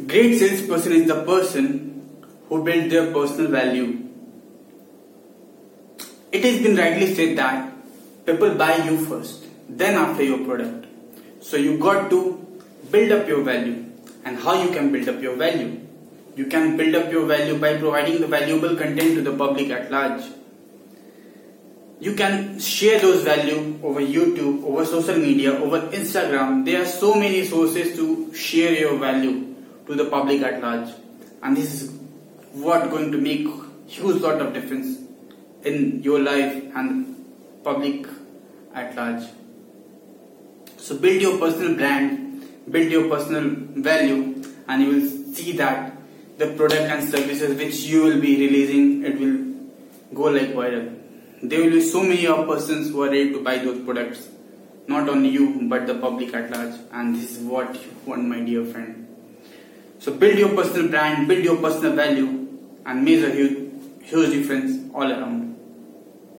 Great salesperson is the person who builds their personal value. It has been rightly said that people buy you first, then after your product. So you got to build up your value. And how you can build up your value? You can build up your value by providing the valuable content to the public at large. You can share those value over YouTube, over social media, over Instagram. There are so many sources to share your value to the public at large. And this is what going to make huge lot of difference in your life and public at large. So build your personal brand, build your personal value and you will see that the product and services which you will be releasing, it will go like viral. There will be so many of persons who are ready to buy those products. Not only you, but the public at large. And this is what you want, my dear friend. So build your personal brand, build your personal value, and make a huge, huge difference all around.